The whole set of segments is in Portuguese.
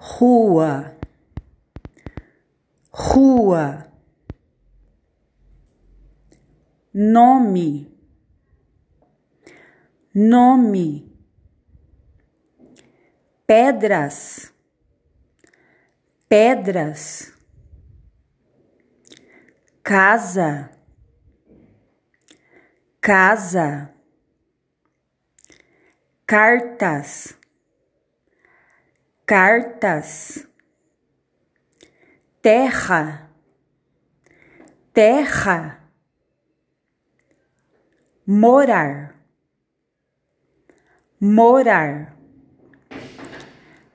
rua, rua, nome, nome, pedras, pedras, casa, casa, cartas cartas, terra, terra, morar, morar,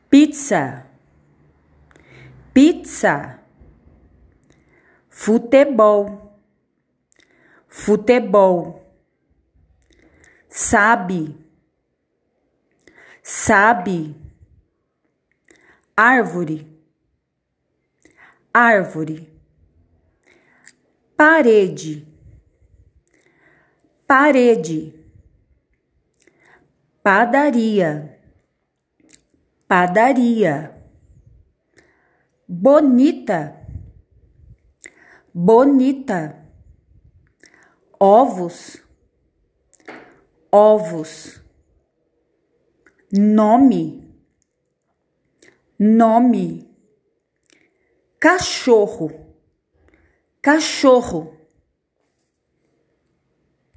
pizza, pizza, futebol, futebol, sabe, sabe árvore, árvore, parede, parede, padaria, padaria, bonita, bonita, ovos, ovos, nome nome, cachorro, cachorro,